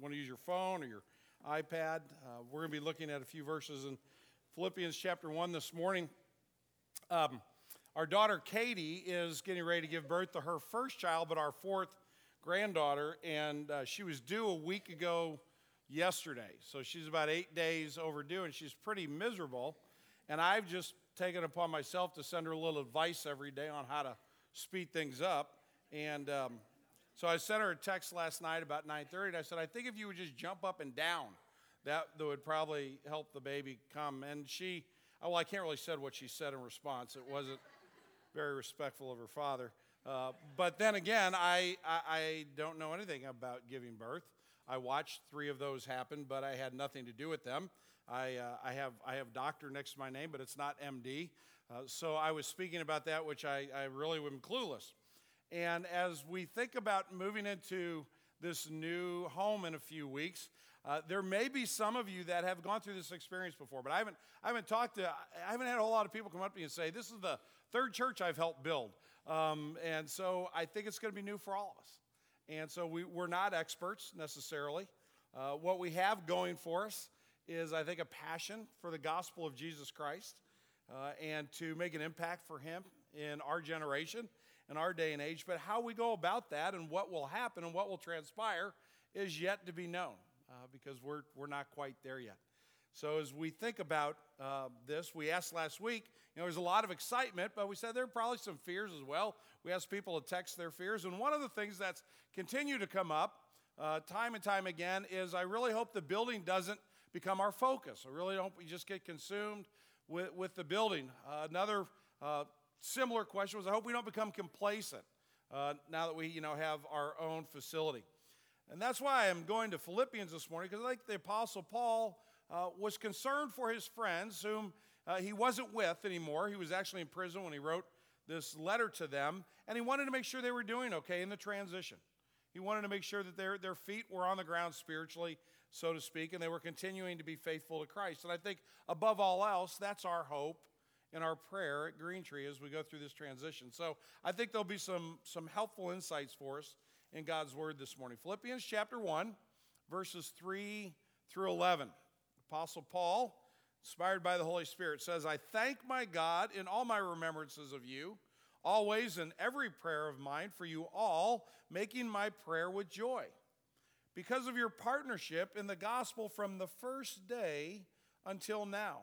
want to use your phone or your iPad, uh, we're going to be looking at a few verses in Philippians chapter 1 this morning. Um, our daughter Katie is getting ready to give birth to her first child, but our fourth granddaughter, and uh, she was due a week ago yesterday. So she's about eight days overdue, and she's pretty miserable. And I've just taken upon myself to send her a little advice every day on how to speed things up. And um, so I sent her a text last night about 9:30, and I said, I think if you would just jump up and down, that, that would probably help the baby come. And she, oh, well, I can't really say what she said in response. It wasn't very respectful of her father. Uh, but then again, I, I, I don't know anything about giving birth. I watched three of those happen, but I had nothing to do with them. I, uh, I, have, I have doctor next to my name, but it's not MD. Uh, so I was speaking about that, which I, I really am clueless. And as we think about moving into this new home in a few weeks, uh, there may be some of you that have gone through this experience before, but I haven't, I haven't talked to, I haven't had a whole lot of people come up to me and say, This is the third church I've helped build. Um, and so I think it's going to be new for all of us. And so we, we're not experts necessarily. Uh, what we have going for us is, I think, a passion for the gospel of Jesus Christ uh, and to make an impact for Him in our generation in our day and age. But how we go about that and what will happen and what will transpire is yet to be known uh, because we're, we're not quite there yet. So, as we think about uh, this, we asked last week, you know, there's a lot of excitement, but we said there are probably some fears as well. We asked people to text their fears. And one of the things that's continued to come up uh, time and time again is I really hope the building doesn't become our focus. I really hope we just get consumed with, with the building. Uh, another uh, similar question was I hope we don't become complacent uh, now that we, you know, have our own facility. And that's why I'm going to Philippians this morning, because I think the Apostle Paul uh, was concerned for his friends whom uh, he wasn't with anymore. He was actually in prison when he wrote this letter to them, and he wanted to make sure they were doing okay in the transition. He wanted to make sure that their, their feet were on the ground spiritually, so to speak, and they were continuing to be faithful to Christ. And I think, above all else, that's our hope in our prayer at Green Tree as we go through this transition. So I think there'll be some, some helpful insights for us in God's Word this morning. Philippians chapter 1, verses 3 through 11. Apostle Paul, inspired by the Holy Spirit, says, I thank my God in all my remembrances of you, always in every prayer of mine for you all, making my prayer with joy. Because of your partnership in the gospel from the first day until now.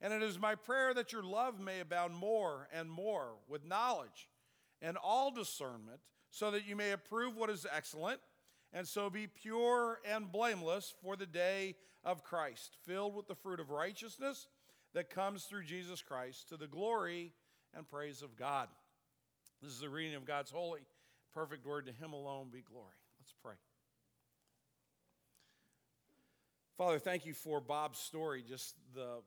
And it is my prayer that your love may abound more and more with knowledge and all discernment, so that you may approve what is excellent and so be pure and blameless for the day of Christ, filled with the fruit of righteousness that comes through Jesus Christ to the glory and praise of God. This is the reading of God's holy, perfect word. To Him alone be glory. Let's pray. Father, thank you for Bob's story, just the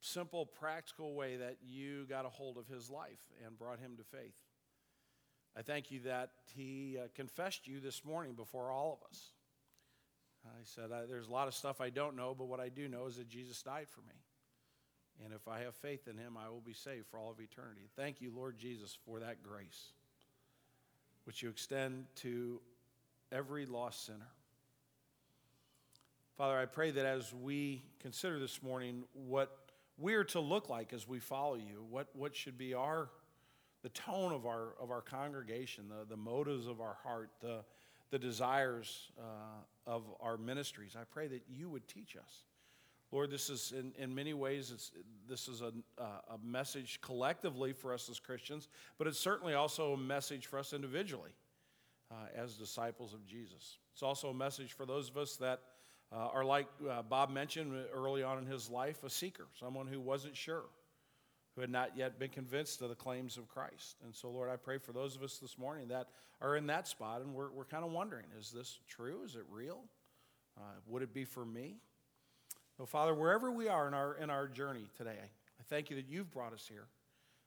simple, practical way that you got a hold of his life and brought him to faith. I thank you that he uh, confessed you this morning before all of us. I said, There's a lot of stuff I don't know, but what I do know is that Jesus died for me. And if I have faith in him, I will be saved for all of eternity. Thank you, Lord Jesus, for that grace, which you extend to every lost sinner. Father, I pray that as we consider this morning what we're to look like as we follow you, what, what should be our the tone of our, of our congregation, the, the motives of our heart, the, the desires uh, of our ministries. I pray that you would teach us. Lord, this is in, in many ways, this is a, a message collectively for us as Christians, but it's certainly also a message for us individually uh, as disciples of Jesus. It's also a message for those of us that uh, are like uh, Bob mentioned early on in his life, a seeker, someone who wasn't sure who had not yet been convinced of the claims of Christ. And so, Lord, I pray for those of us this morning that are in that spot and we're, we're kind of wondering is this true? Is it real? Uh, would it be for me? So, Father, wherever we are in our, in our journey today, I thank you that you've brought us here,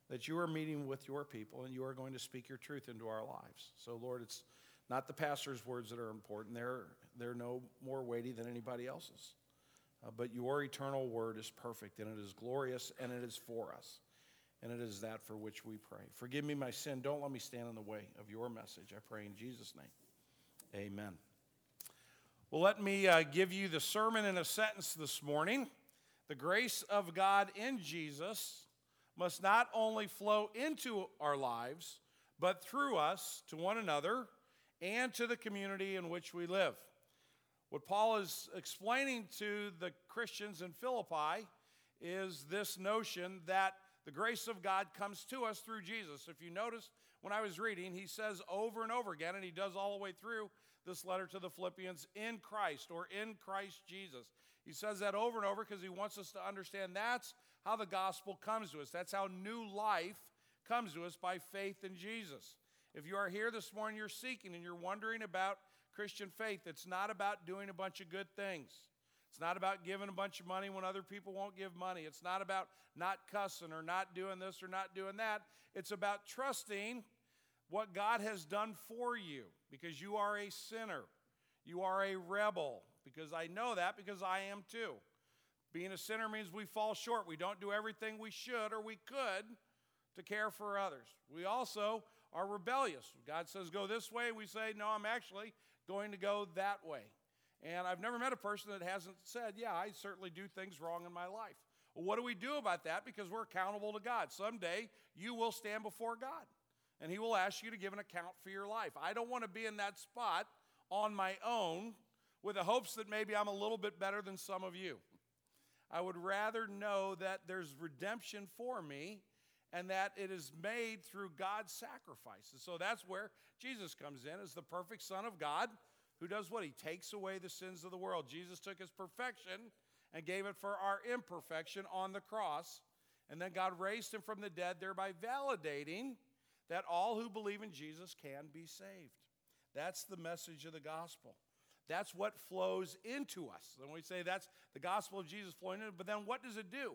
that you are meeting with your people, and you are going to speak your truth into our lives. So, Lord, it's not the pastor's words that are important, they're, they're no more weighty than anybody else's. Uh, but your eternal word is perfect, and it is glorious, and it is for us. And it is that for which we pray. Forgive me my sin. Don't let me stand in the way of your message. I pray in Jesus' name. Amen. Well, let me uh, give you the sermon in a sentence this morning. The grace of God in Jesus must not only flow into our lives, but through us to one another and to the community in which we live. What Paul is explaining to the Christians in Philippi is this notion that the grace of God comes to us through Jesus. If you notice, when I was reading, he says over and over again, and he does all the way through this letter to the Philippians, in Christ or in Christ Jesus. He says that over and over because he wants us to understand that's how the gospel comes to us. That's how new life comes to us by faith in Jesus. If you are here this morning, you're seeking and you're wondering about Christian faith, it's not about doing a bunch of good things. It's not about giving a bunch of money when other people won't give money. It's not about not cussing or not doing this or not doing that. It's about trusting what God has done for you because you are a sinner. You are a rebel because I know that because I am too. Being a sinner means we fall short. We don't do everything we should or we could to care for others. We also are rebellious. God says go this way, we say, no, I'm actually going to go that way. And I've never met a person that hasn't said, Yeah, I certainly do things wrong in my life. Well, what do we do about that? Because we're accountable to God. Someday you will stand before God and He will ask you to give an account for your life. I don't want to be in that spot on my own with the hopes that maybe I'm a little bit better than some of you. I would rather know that there's redemption for me and that it is made through God's sacrifices. So that's where Jesus comes in as the perfect Son of God who does what? He takes away the sins of the world. Jesus took his perfection and gave it for our imperfection on the cross. And then God raised him from the dead, thereby validating that all who believe in Jesus can be saved. That's the message of the gospel. That's what flows into us. And we say that's the gospel of Jesus flowing in, but then what does it do?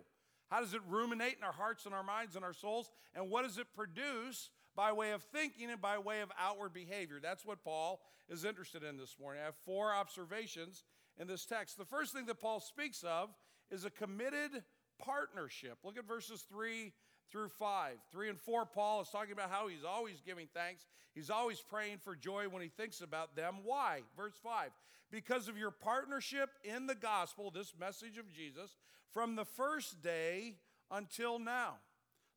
How does it ruminate in our hearts and our minds and our souls? And what does it produce by way of thinking and by way of outward behavior? That's what Paul is interested in this morning. I have four observations in this text. The first thing that Paul speaks of is a committed partnership. Look at verses 3 through 5. 3 and 4, Paul is talking about how he's always giving thanks. He's always praying for joy when he thinks about them. Why? Verse 5 Because of your partnership in the gospel, this message of Jesus, from the first day until now.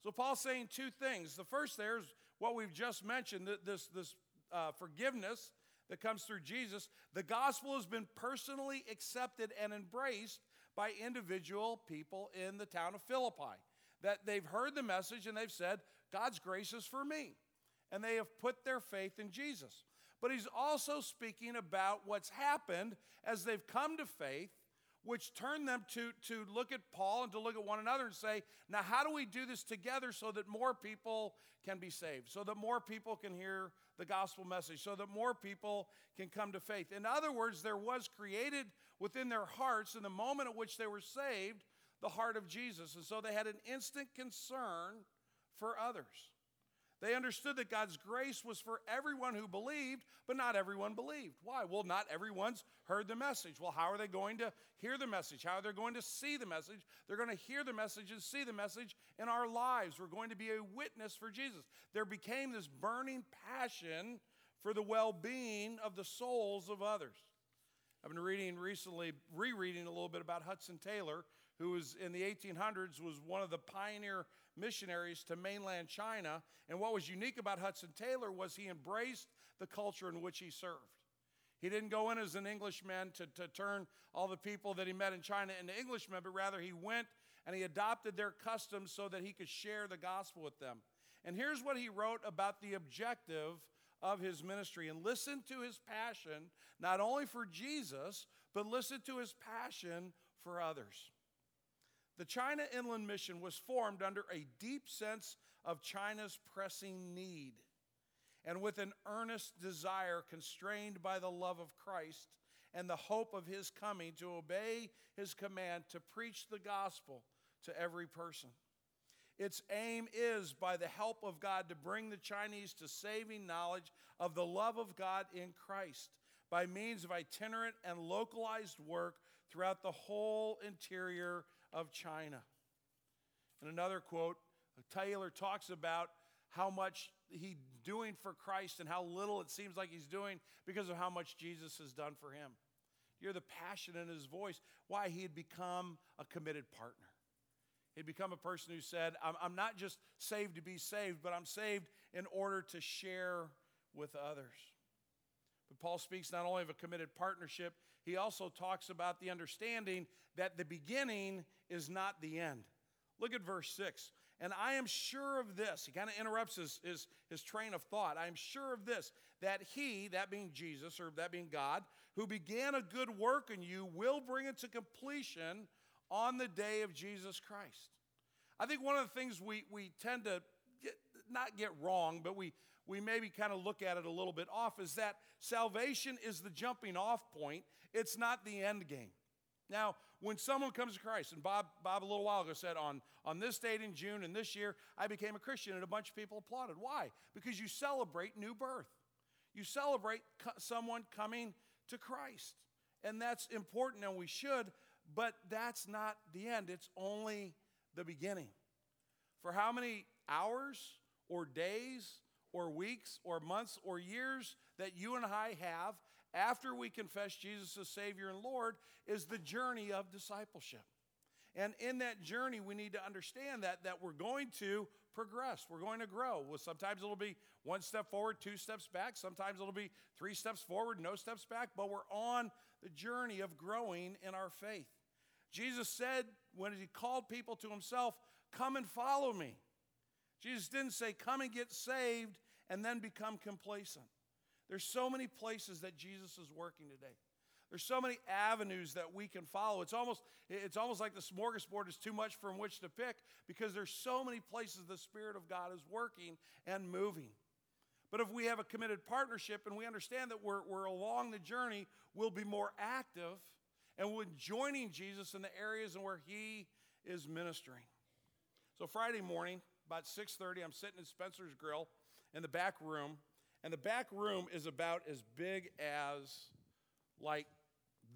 So Paul's saying two things. The first there is what we've just mentioned this, this uh, forgiveness that comes through Jesus, the gospel has been personally accepted and embraced by individual people in the town of Philippi. That they've heard the message and they've said, God's grace is for me. And they have put their faith in Jesus. But he's also speaking about what's happened as they've come to faith, which turned them to, to look at Paul and to look at one another and say, now, how do we do this together so that more people can be saved, so that more people can hear the gospel message so that more people can come to faith. In other words, there was created within their hearts, in the moment at which they were saved, the heart of Jesus. And so they had an instant concern for others. They understood that God's grace was for everyone who believed, but not everyone believed. Why? Well, not everyone's heard the message. Well, how are they going to hear the message? How are they going to see the message? They're going to hear the message and see the message in our lives. We're going to be a witness for Jesus. There became this burning passion for the well being of the souls of others. I've been reading recently, rereading a little bit about Hudson Taylor, who was in the 1800s was one of the pioneer missionaries to mainland China. And what was unique about Hudson Taylor was he embraced the culture in which he served. He didn't go in as an Englishman to, to turn all the people that he met in China into Englishmen, but rather he went and he adopted their customs so that he could share the gospel with them. And here's what he wrote about the objective of his ministry. And listen to his passion, not only for Jesus, but listen to his passion for others. The China Inland Mission was formed under a deep sense of China's pressing need and with an earnest desire constrained by the love of Christ and the hope of his coming, to obey his command to preach the gospel to every person. Its aim is, by the help of God, to bring the Chinese to saving knowledge of the love of God in Christ by means of itinerant and localized work throughout the whole interior of China. And another quote, Taylor talks about how much he's doing for Christ and how little it seems like he's doing because of how much Jesus has done for him. Hear the passion in his voice, why he had become a committed partner. He'd become a person who said, I'm, I'm not just saved to be saved, but I'm saved in order to share with others. But Paul speaks not only of a committed partnership, he also talks about the understanding that the beginning is not the end. Look at verse 6. And I am sure of this. He kind of interrupts his, his, his train of thought. I am sure of this, that he, that being Jesus, or that being God, who began a good work in you, will bring it to completion on the day of Jesus Christ. I think one of the things we, we tend to get, not get wrong, but we, we maybe kind of look at it a little bit off is that salvation is the jumping off point, it's not the end game. Now, when someone comes to Christ, and Bob, Bob a little while ago said, on, on this date in June and this year, I became a Christian, and a bunch of people applauded. Why? Because you celebrate new birth. You celebrate co- someone coming to Christ. And that's important, and we should, but that's not the end. It's only the beginning. For how many hours or days or weeks or months or years that you and I have after we confess Jesus as Savior and Lord is the journey of discipleship. And in that journey, we need to understand that, that we're going to progress. We're going to grow. Well, sometimes it'll be one step forward, two steps back. Sometimes it'll be three steps forward, no steps back. But we're on the journey of growing in our faith. Jesus said when he called people to himself, Come and follow me. Jesus didn't say, Come and get saved and then become complacent. There's so many places that Jesus is working today. There's so many avenues that we can follow. It's almost, it's almost like the smorgasbord is too much from which to pick because there's so many places the Spirit of God is working and moving. But if we have a committed partnership and we understand that we're, we're along the journey, we'll be more active and we're joining Jesus in the areas in where He is ministering. So Friday morning, about 6:30, I'm sitting in Spencer's Grill in the back room and the back room is about as big as like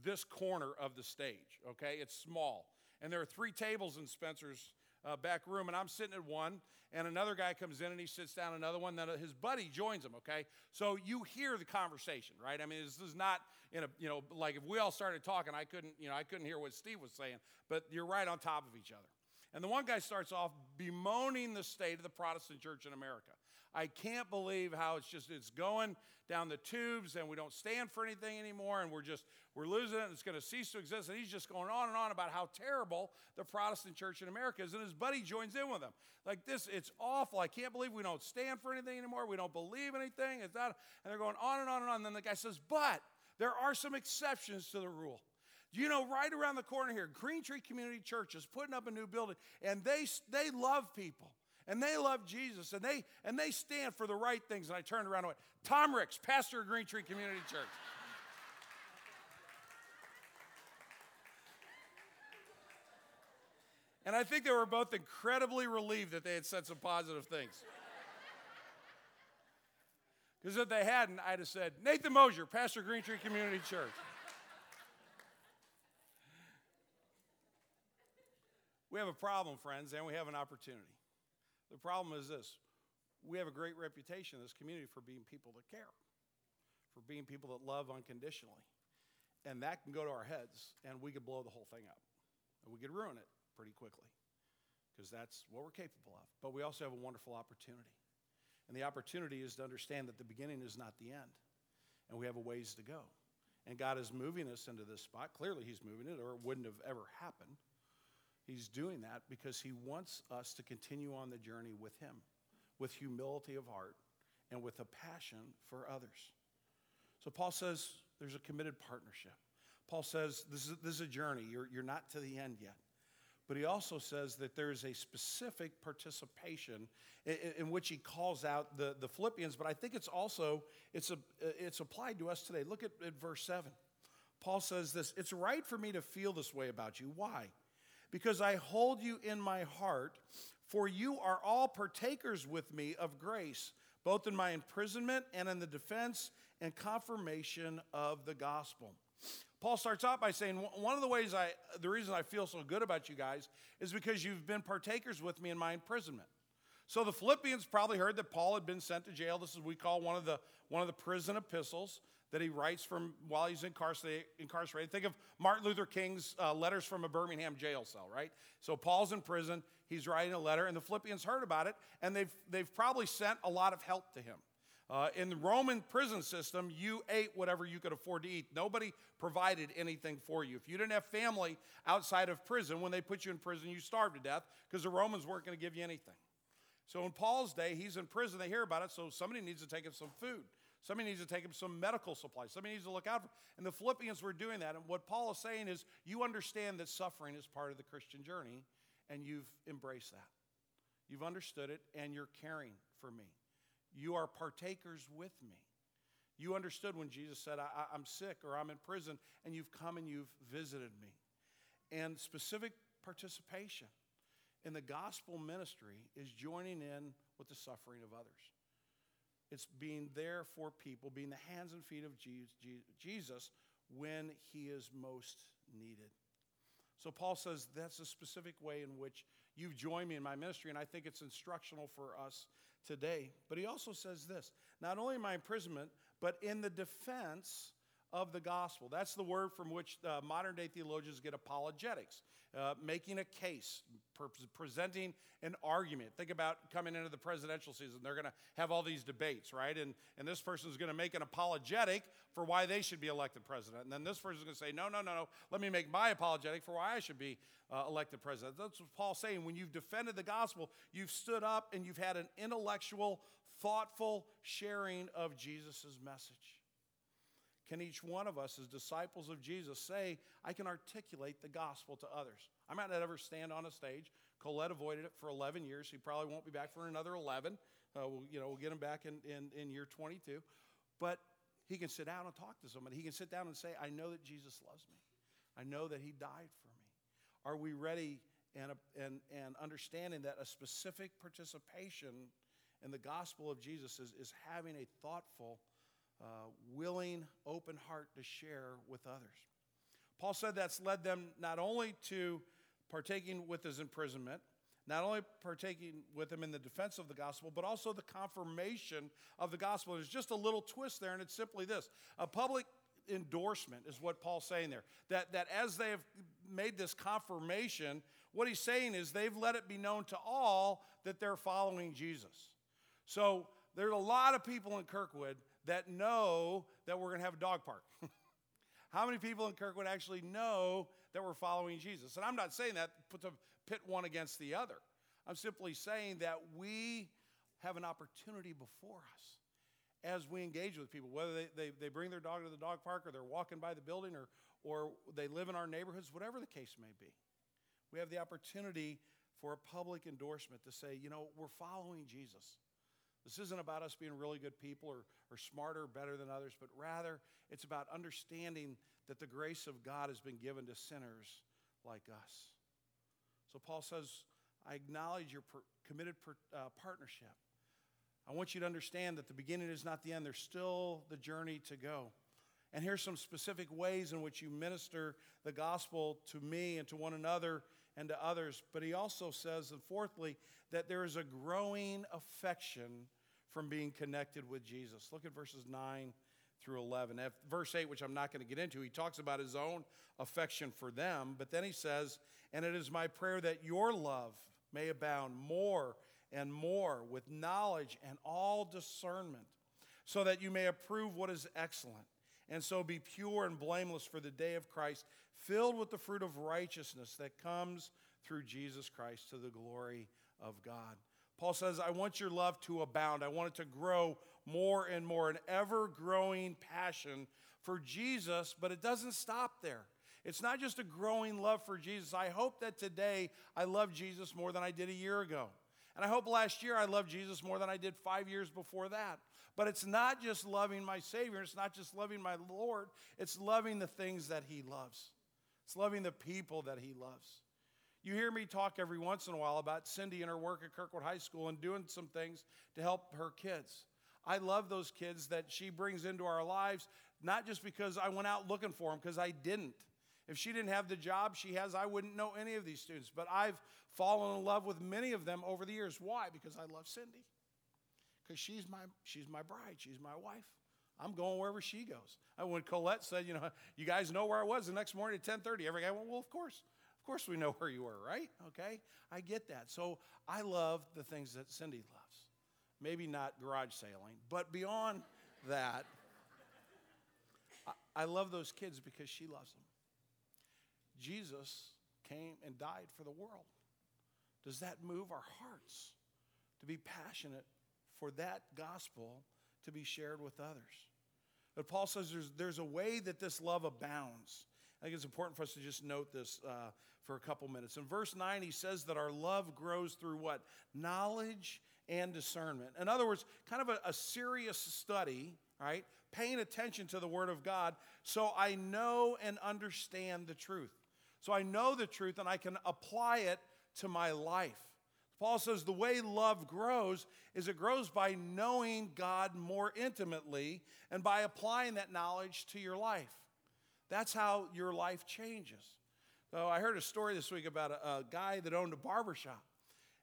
this corner of the stage, okay? It's small. And there are three tables in Spencer's uh, back room, and I'm sitting at one, and another guy comes in and he sits down another one. Then his buddy joins him. Okay, so you hear the conversation, right? I mean, this is not in a you know like if we all started talking, I couldn't you know I couldn't hear what Steve was saying, but you're right on top of each other. And the one guy starts off bemoaning the state of the Protestant church in America. I can't believe how it's just it's going down the tubes and we don't stand for anything anymore and we're just we're losing it and it's going to cease to exist and he's just going on and on about how terrible the Protestant church in America is and his buddy joins in with him. Like this it's awful. I can't believe we don't stand for anything anymore. We don't believe anything. It's not and they're going on and on and on and then the guy says, "But there are some exceptions to the rule." You know, right around the corner here, Green Tree Community Church is putting up a new building, and they, they love people and they love Jesus and they and they stand for the right things. And I turned around and went, Tom Ricks, pastor of Green Tree Community Church. and I think they were both incredibly relieved that they had said some positive things. Because if they hadn't, I'd have said, Nathan Mosier, pastor of Green Tree Community Church. We have a problem, friends, and we have an opportunity. The problem is this we have a great reputation in this community for being people that care, for being people that love unconditionally. And that can go to our heads, and we could blow the whole thing up. And we could ruin it pretty quickly because that's what we're capable of. But we also have a wonderful opportunity. And the opportunity is to understand that the beginning is not the end, and we have a ways to go. And God is moving us into this spot. Clearly, He's moving it, or it wouldn't have ever happened. He's doing that because he wants us to continue on the journey with him, with humility of heart and with a passion for others. So Paul says there's a committed partnership. Paul says this is, this is a journey. You're, you're not to the end yet. But he also says that there is a specific participation in, in, which he calls out the, the Philippians, but I think it's also it's, a, it's applied to us today. Look at, at verse 7. Paul says this It's right for me to feel this way about you. Why? Because I hold you in my heart, for you are all partakers with me of grace, both in my imprisonment and in the defense and confirmation of the gospel. Paul starts out by saying, One of the ways I, the reason I feel so good about you guys is because you've been partakers with me in my imprisonment. So the Philippians probably heard that Paul had been sent to jail. This is we call one of the, one of the prison epistles that he writes from while he's incarcerated. Think of Martin Luther King's uh, letters from a Birmingham jail cell, right? So Paul's in prison, he's writing a letter, and the Philippians heard about it, and they've, they've probably sent a lot of help to him. Uh, in the Roman prison system, you ate whatever you could afford to eat. Nobody provided anything for you. If you didn't have family outside of prison, when they put you in prison, you starved to death because the Romans weren't going to give you anything. So in Paul's day, he's in prison. They hear about it, so somebody needs to take him some food. Somebody needs to take him some medical supplies. Somebody needs to look out for. Him. And the Philippians were doing that. And what Paul is saying is, you understand that suffering is part of the Christian journey, and you've embraced that. You've understood it, and you're caring for me. You are partakers with me. You understood when Jesus said, I, am sick or I'm in prison, and you've come and you've visited me. And specific participation in the gospel ministry is joining in with the suffering of others. It's being there for people, being the hands and feet of Jesus when he is most needed. So Paul says that's a specific way in which you've joined me in my ministry, and I think it's instructional for us today. But he also says this not only in my imprisonment, but in the defense of the gospel. That's the word from which uh, modern day theologians get apologetics, uh, making a case, presenting an argument. Think about coming into the presidential season. They're going to have all these debates, right? And, and this person is going to make an apologetic for why they should be elected president. And then this person is going to say, no, no, no, no, let me make my apologetic for why I should be uh, elected president. That's what Paul's saying. When you've defended the gospel, you've stood up and you've had an intellectual, thoughtful sharing of Jesus' message can each one of us, as disciples of Jesus, say, I can articulate the gospel to others? I might not ever stand on a stage. Colette avoided it for 11 years. He probably won't be back for another 11. Uh, we'll, you know, we'll get him back in, in, in year 22. But he can sit down and talk to somebody. He can sit down and say, I know that Jesus loves me. I know that he died for me. Are we ready and, and, and understanding that a specific participation in the gospel of Jesus is, is having a thoughtful, uh, willing, open heart to share with others. Paul said that's led them not only to partaking with his imprisonment, not only partaking with him in the defense of the gospel, but also the confirmation of the gospel. There's just a little twist there, and it's simply this a public endorsement is what Paul's saying there. That, that as they have made this confirmation, what he's saying is they've let it be known to all that they're following Jesus. So there's a lot of people in Kirkwood that know that we're going to have a dog park? How many people in Kirkwood actually know that we're following Jesus? And I'm not saying that to pit one against the other. I'm simply saying that we have an opportunity before us as we engage with people, whether they, they, they bring their dog to the dog park or they're walking by the building or, or they live in our neighborhoods, whatever the case may be. We have the opportunity for a public endorsement to say, you know, we're following Jesus. This isn't about us being really good people or, or smarter or better than others, but rather it's about understanding that the grace of God has been given to sinners like us. So Paul says, I acknowledge your per- committed per- uh, partnership. I want you to understand that the beginning is not the end, there's still the journey to go. And here's some specific ways in which you minister the gospel to me and to one another and to others. But he also says, and fourthly, that there is a growing affection from being connected with Jesus. Look at verses 9 through 11. At verse 8, which I'm not going to get into, he talks about his own affection for them, but then he says, And it is my prayer that your love may abound more and more with knowledge and all discernment, so that you may approve what is excellent, and so be pure and blameless for the day of Christ, filled with the fruit of righteousness that comes through Jesus Christ to the glory of God. Paul says, I want your love to abound. I want it to grow more and more, an ever growing passion for Jesus, but it doesn't stop there. It's not just a growing love for Jesus. I hope that today I love Jesus more than I did a year ago. And I hope last year I loved Jesus more than I did five years before that. But it's not just loving my Savior, it's not just loving my Lord, it's loving the things that He loves. It's loving the people that He loves. You hear me talk every once in a while about Cindy and her work at Kirkwood High School and doing some things to help her kids. I love those kids that she brings into our lives, not just because I went out looking for them, because I didn't. If she didn't have the job she has, I wouldn't know any of these students. But I've fallen in love with many of them over the years. Why? Because I love Cindy. Because she's my, she's my bride, she's my wife. I'm going wherever she goes. And when Colette said, you know, you guys know where I was the next morning at 10:30, every guy went, well, of course. Of course we know where you were, right? Okay? I get that. So I love the things that Cindy loves. Maybe not garage sailing, but beyond that, I, I love those kids because she loves them. Jesus came and died for the world. Does that move our hearts to be passionate for that gospel to be shared with others? But Paul says there's, there's a way that this love abounds. I think it's important for us to just note this uh, for a couple minutes. In verse 9, he says that our love grows through what? Knowledge and discernment. In other words, kind of a, a serious study, right? Paying attention to the Word of God so I know and understand the truth. So I know the truth and I can apply it to my life. Paul says the way love grows is it grows by knowing God more intimately and by applying that knowledge to your life. That's how your life changes. So I heard a story this week about a, a guy that owned a barbershop.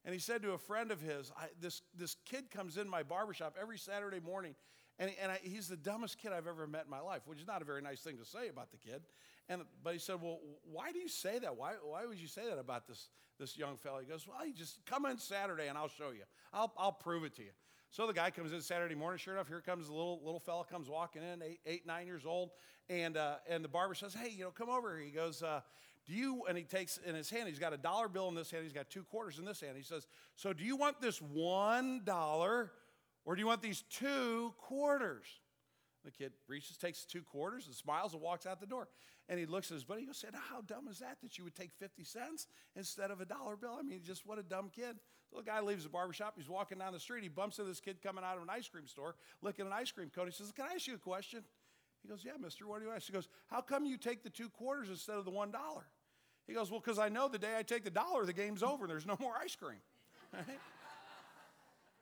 And he said to a friend of his, this, this kid comes in my barbershop every Saturday morning, and, and I, he's the dumbest kid I've ever met in my life, which is not a very nice thing to say about the kid. And, but he said, Well, why do you say that? Why, why would you say that about this, this young fellow? He goes, Well, you just come in Saturday and I'll show you. I'll, I'll prove it to you. So the guy comes in Saturday morning. Sure enough, here comes the little little fella comes walking in, eight, eight nine years old, and uh, and the barber says, "Hey, you know, come over here." He goes, uh, "Do you?" And he takes in his hand. He's got a dollar bill in this hand. He's got two quarters in this hand. He says, "So do you want this one dollar, or do you want these two quarters?" The kid reaches, takes two quarters, and smiles and walks out the door. And he looks at his buddy. He goes, How dumb is that that you would take 50 cents instead of a dollar bill? I mean, just what a dumb kid. The guy leaves the barbershop. He's walking down the street. He bumps into this kid coming out of an ice cream store, licking an ice cream cone. He says, Can I ask you a question? He goes, Yeah, mister, what do you ask? He goes, How come you take the two quarters instead of the one dollar? He goes, Well, because I know the day I take the dollar, the game's over and there's no more ice cream. Right?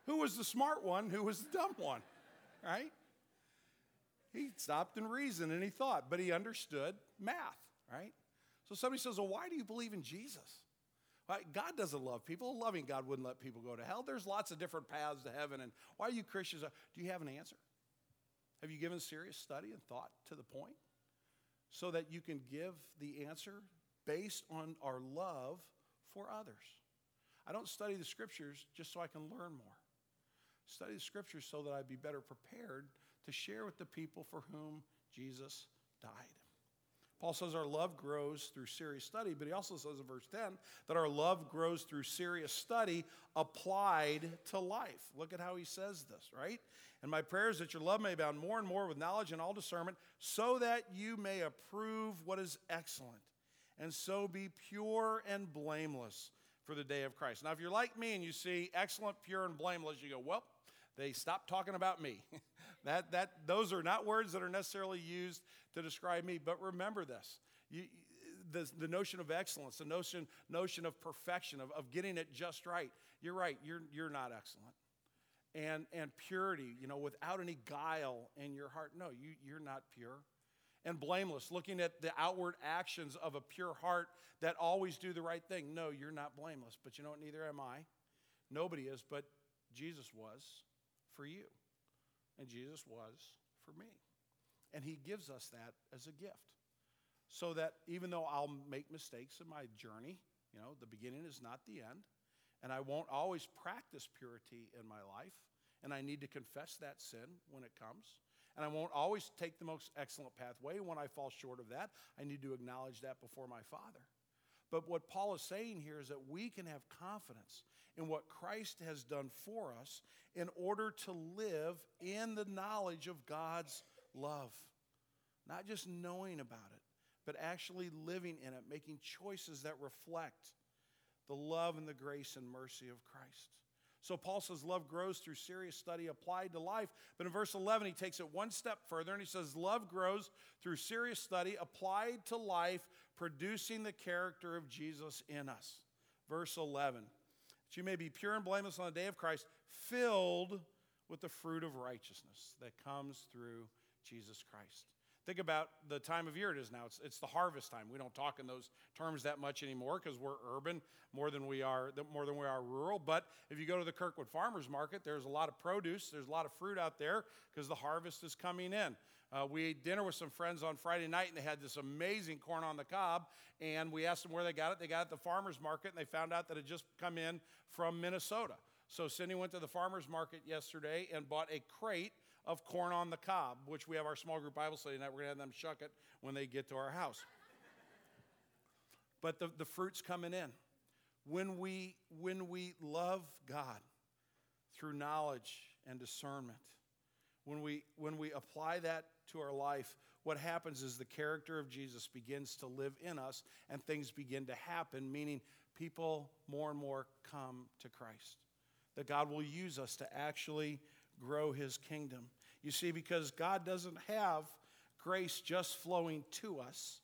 who was the smart one? Who was the dumb one? Right? He stopped and reasoned and he thought, but he understood math, right? So somebody says, Well, why do you believe in Jesus? God doesn't love people. A loving God wouldn't let people go to hell. There's lots of different paths to heaven. And why are you Christians? Do you have an answer? Have you given serious study and thought to the point so that you can give the answer based on our love for others? I don't study the scriptures just so I can learn more. Study the scriptures so that I'd be better prepared to share with the people for whom Jesus died. Paul says our love grows through serious study, but he also says in verse 10 that our love grows through serious study applied to life. Look at how he says this, right? And my prayer is that your love may abound more and more with knowledge and all discernment, so that you may approve what is excellent, and so be pure and blameless for the day of Christ. Now, if you're like me and you see excellent, pure, and blameless, you go, well, they stopped talking about me. that, that, those are not words that are necessarily used to describe me, but remember this. You, the, the notion of excellence, the notion, notion of perfection, of, of getting it just right. You're right, you're, you're not excellent. And, and purity, you know, without any guile in your heart. No, you, you're not pure. And blameless, looking at the outward actions of a pure heart that always do the right thing. No, you're not blameless. But you know what? Neither am I. Nobody is, but Jesus was for you. And Jesus was for me. And he gives us that as a gift. So that even though I'll make mistakes in my journey, you know, the beginning is not the end, and I won't always practice purity in my life, and I need to confess that sin when it comes. And I won't always take the most excellent pathway. When I fall short of that, I need to acknowledge that before my Father. But what Paul is saying here is that we can have confidence in what Christ has done for us in order to live in the knowledge of God's love. Not just knowing about it, but actually living in it, making choices that reflect the love and the grace and mercy of Christ. So Paul says love grows through serious study applied to life. But in verse 11, he takes it one step further and he says, Love grows through serious study applied to life, producing the character of Jesus in us. Verse 11, that you may be pure and blameless on the day of Christ, filled with the fruit of righteousness that comes through Jesus Christ. Think about the time of year it is now. It's, it's the harvest time. We don't talk in those terms that much anymore because we're urban more than we are more than we are rural. But if you go to the Kirkwood Farmers Market, there's a lot of produce. There's a lot of fruit out there because the harvest is coming in. Uh, we ate dinner with some friends on Friday night, and they had this amazing corn on the cob. And we asked them where they got it. They got it at the farmers market, and they found out that it just come in from Minnesota. So Cindy went to the farmers market yesterday and bought a crate of corn on the cob, which we have our small group Bible study tonight. We're going to have them shuck it when they get to our house. but the, the fruit's coming in. When we, when we love God through knowledge and discernment, when we, when we apply that to our life, what happens is the character of Jesus begins to live in us and things begin to happen, meaning people more and more come to Christ. That God will use us to actually grow his kingdom. You see, because God doesn't have grace just flowing to us,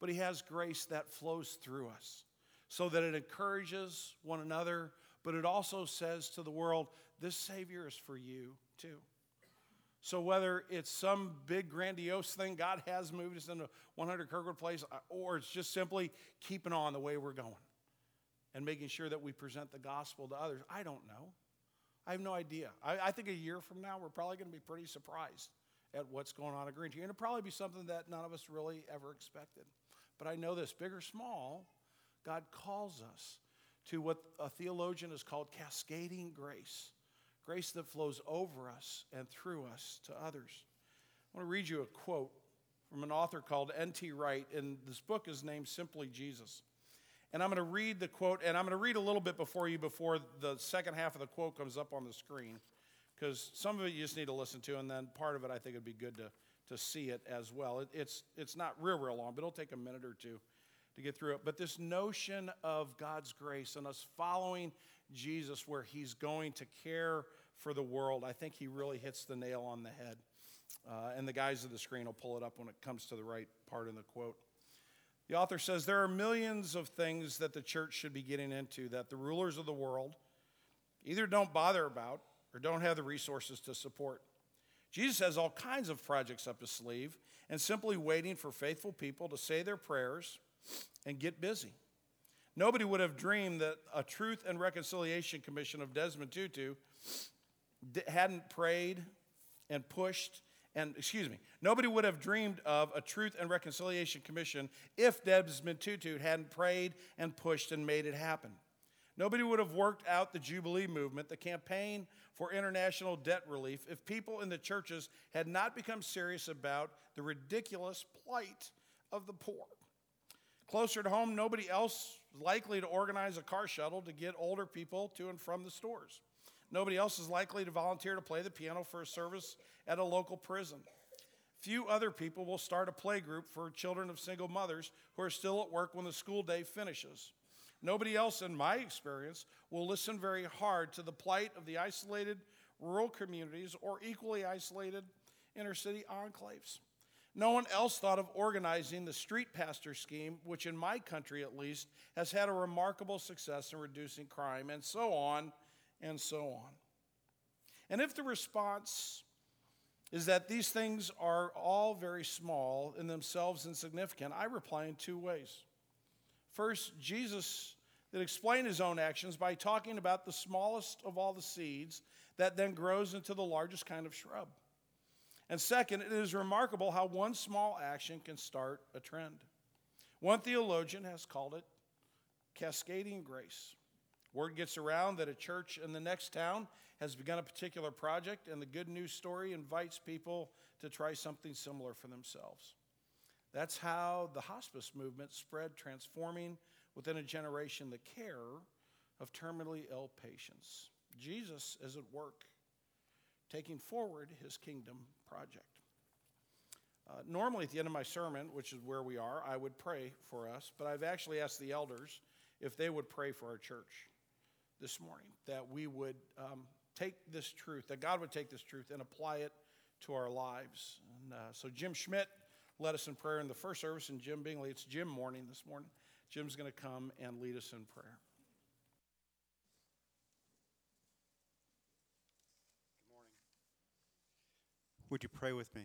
but He has grace that flows through us so that it encourages one another, but it also says to the world, this Savior is for you too. So, whether it's some big grandiose thing, God has moved us into 100 Kirkwood Place, uh, or it's just simply keeping on the way we're going and making sure that we present the gospel to others, I don't know. I have no idea. I, I think a year from now, we're probably going to be pretty surprised at what's going on at Green Tree. And it'll probably be something that none of us really ever expected. But I know this big or small, God calls us to what a theologian has called cascading grace grace that flows over us and through us to others. I want to read you a quote from an author called N.T. Wright, and this book is named Simply Jesus. And I'm going to read the quote, and I'm going to read a little bit before you before the second half of the quote comes up on the screen, because some of it you just need to listen to, and then part of it I think it'd be good to, to see it as well. It, it's, it's not real, real long, but it'll take a minute or two to get through it. But this notion of God's grace and us following Jesus where he's going to care for the world, I think he really hits the nail on the head. Uh, and the guys at the screen will pull it up when it comes to the right part in the quote. The author says there are millions of things that the church should be getting into that the rulers of the world either don't bother about or don't have the resources to support. Jesus has all kinds of projects up his sleeve and simply waiting for faithful people to say their prayers and get busy. Nobody would have dreamed that a Truth and Reconciliation Commission of Desmond Tutu hadn't prayed and pushed and excuse me, nobody would have dreamed of a Truth and Reconciliation Commission if Desmond Tutu hadn't prayed and pushed and made it happen. Nobody would have worked out the Jubilee movement, the campaign for international debt relief, if people in the churches had not become serious about the ridiculous plight of the poor. Closer to home, nobody else likely to organize a car shuttle to get older people to and from the stores. Nobody else is likely to volunteer to play the piano for a service at a local prison. Few other people will start a play group for children of single mothers who are still at work when the school day finishes. Nobody else, in my experience, will listen very hard to the plight of the isolated rural communities or equally isolated inner city enclaves. No one else thought of organizing the street pastor scheme, which in my country at least has had a remarkable success in reducing crime, and so on and so on. And if the response is that these things are all very small in themselves insignificant, I reply in two ways. First, Jesus that explained his own actions by talking about the smallest of all the seeds that then grows into the largest kind of shrub. And second, it is remarkable how one small action can start a trend. One theologian has called it cascading grace. Word gets around that a church in the next town has begun a particular project, and the good news story invites people to try something similar for themselves. That's how the hospice movement spread, transforming within a generation the care of terminally ill patients. Jesus is at work, taking forward his kingdom project. Uh, normally, at the end of my sermon, which is where we are, I would pray for us, but I've actually asked the elders if they would pray for our church. This morning, that we would um, take this truth, that God would take this truth and apply it to our lives. And uh, so Jim Schmidt led us in prayer in the first service, and Jim Bingley, it's Jim morning this morning. Jim's going to come and lead us in prayer. Good morning. Would you pray with me?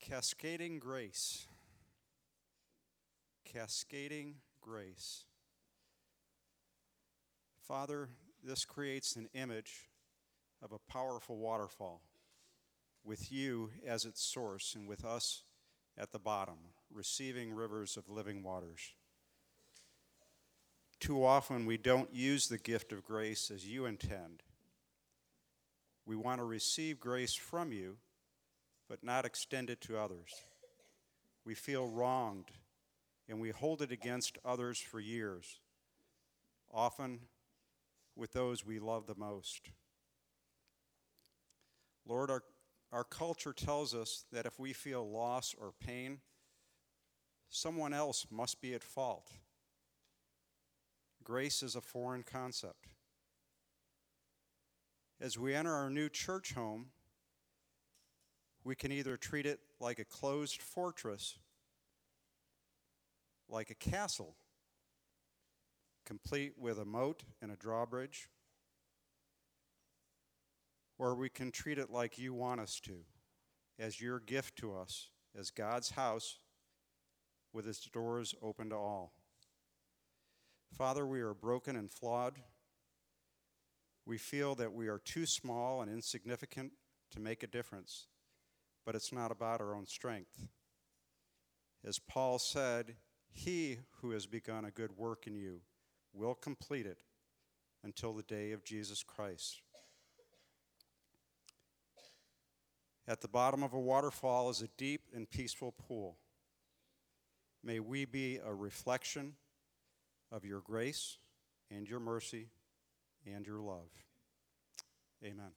Cascading grace. Cascading grace. Father, this creates an image of a powerful waterfall with you as its source and with us at the bottom, receiving rivers of living waters. Too often we don't use the gift of grace as you intend. We want to receive grace from you, but not extend it to others. We feel wronged and we hold it against others for years, often with those we love the most. Lord, our, our culture tells us that if we feel loss or pain, someone else must be at fault. Grace is a foreign concept. As we enter our new church home, we can either treat it like a closed fortress, like a castle, complete with a moat and a drawbridge, or we can treat it like you want us to, as your gift to us, as God's house with its doors open to all. Father, we are broken and flawed. We feel that we are too small and insignificant to make a difference, but it's not about our own strength. As Paul said, He who has begun a good work in you will complete it until the day of Jesus Christ. At the bottom of a waterfall is a deep and peaceful pool. May we be a reflection of your grace and your mercy and your love. Amen.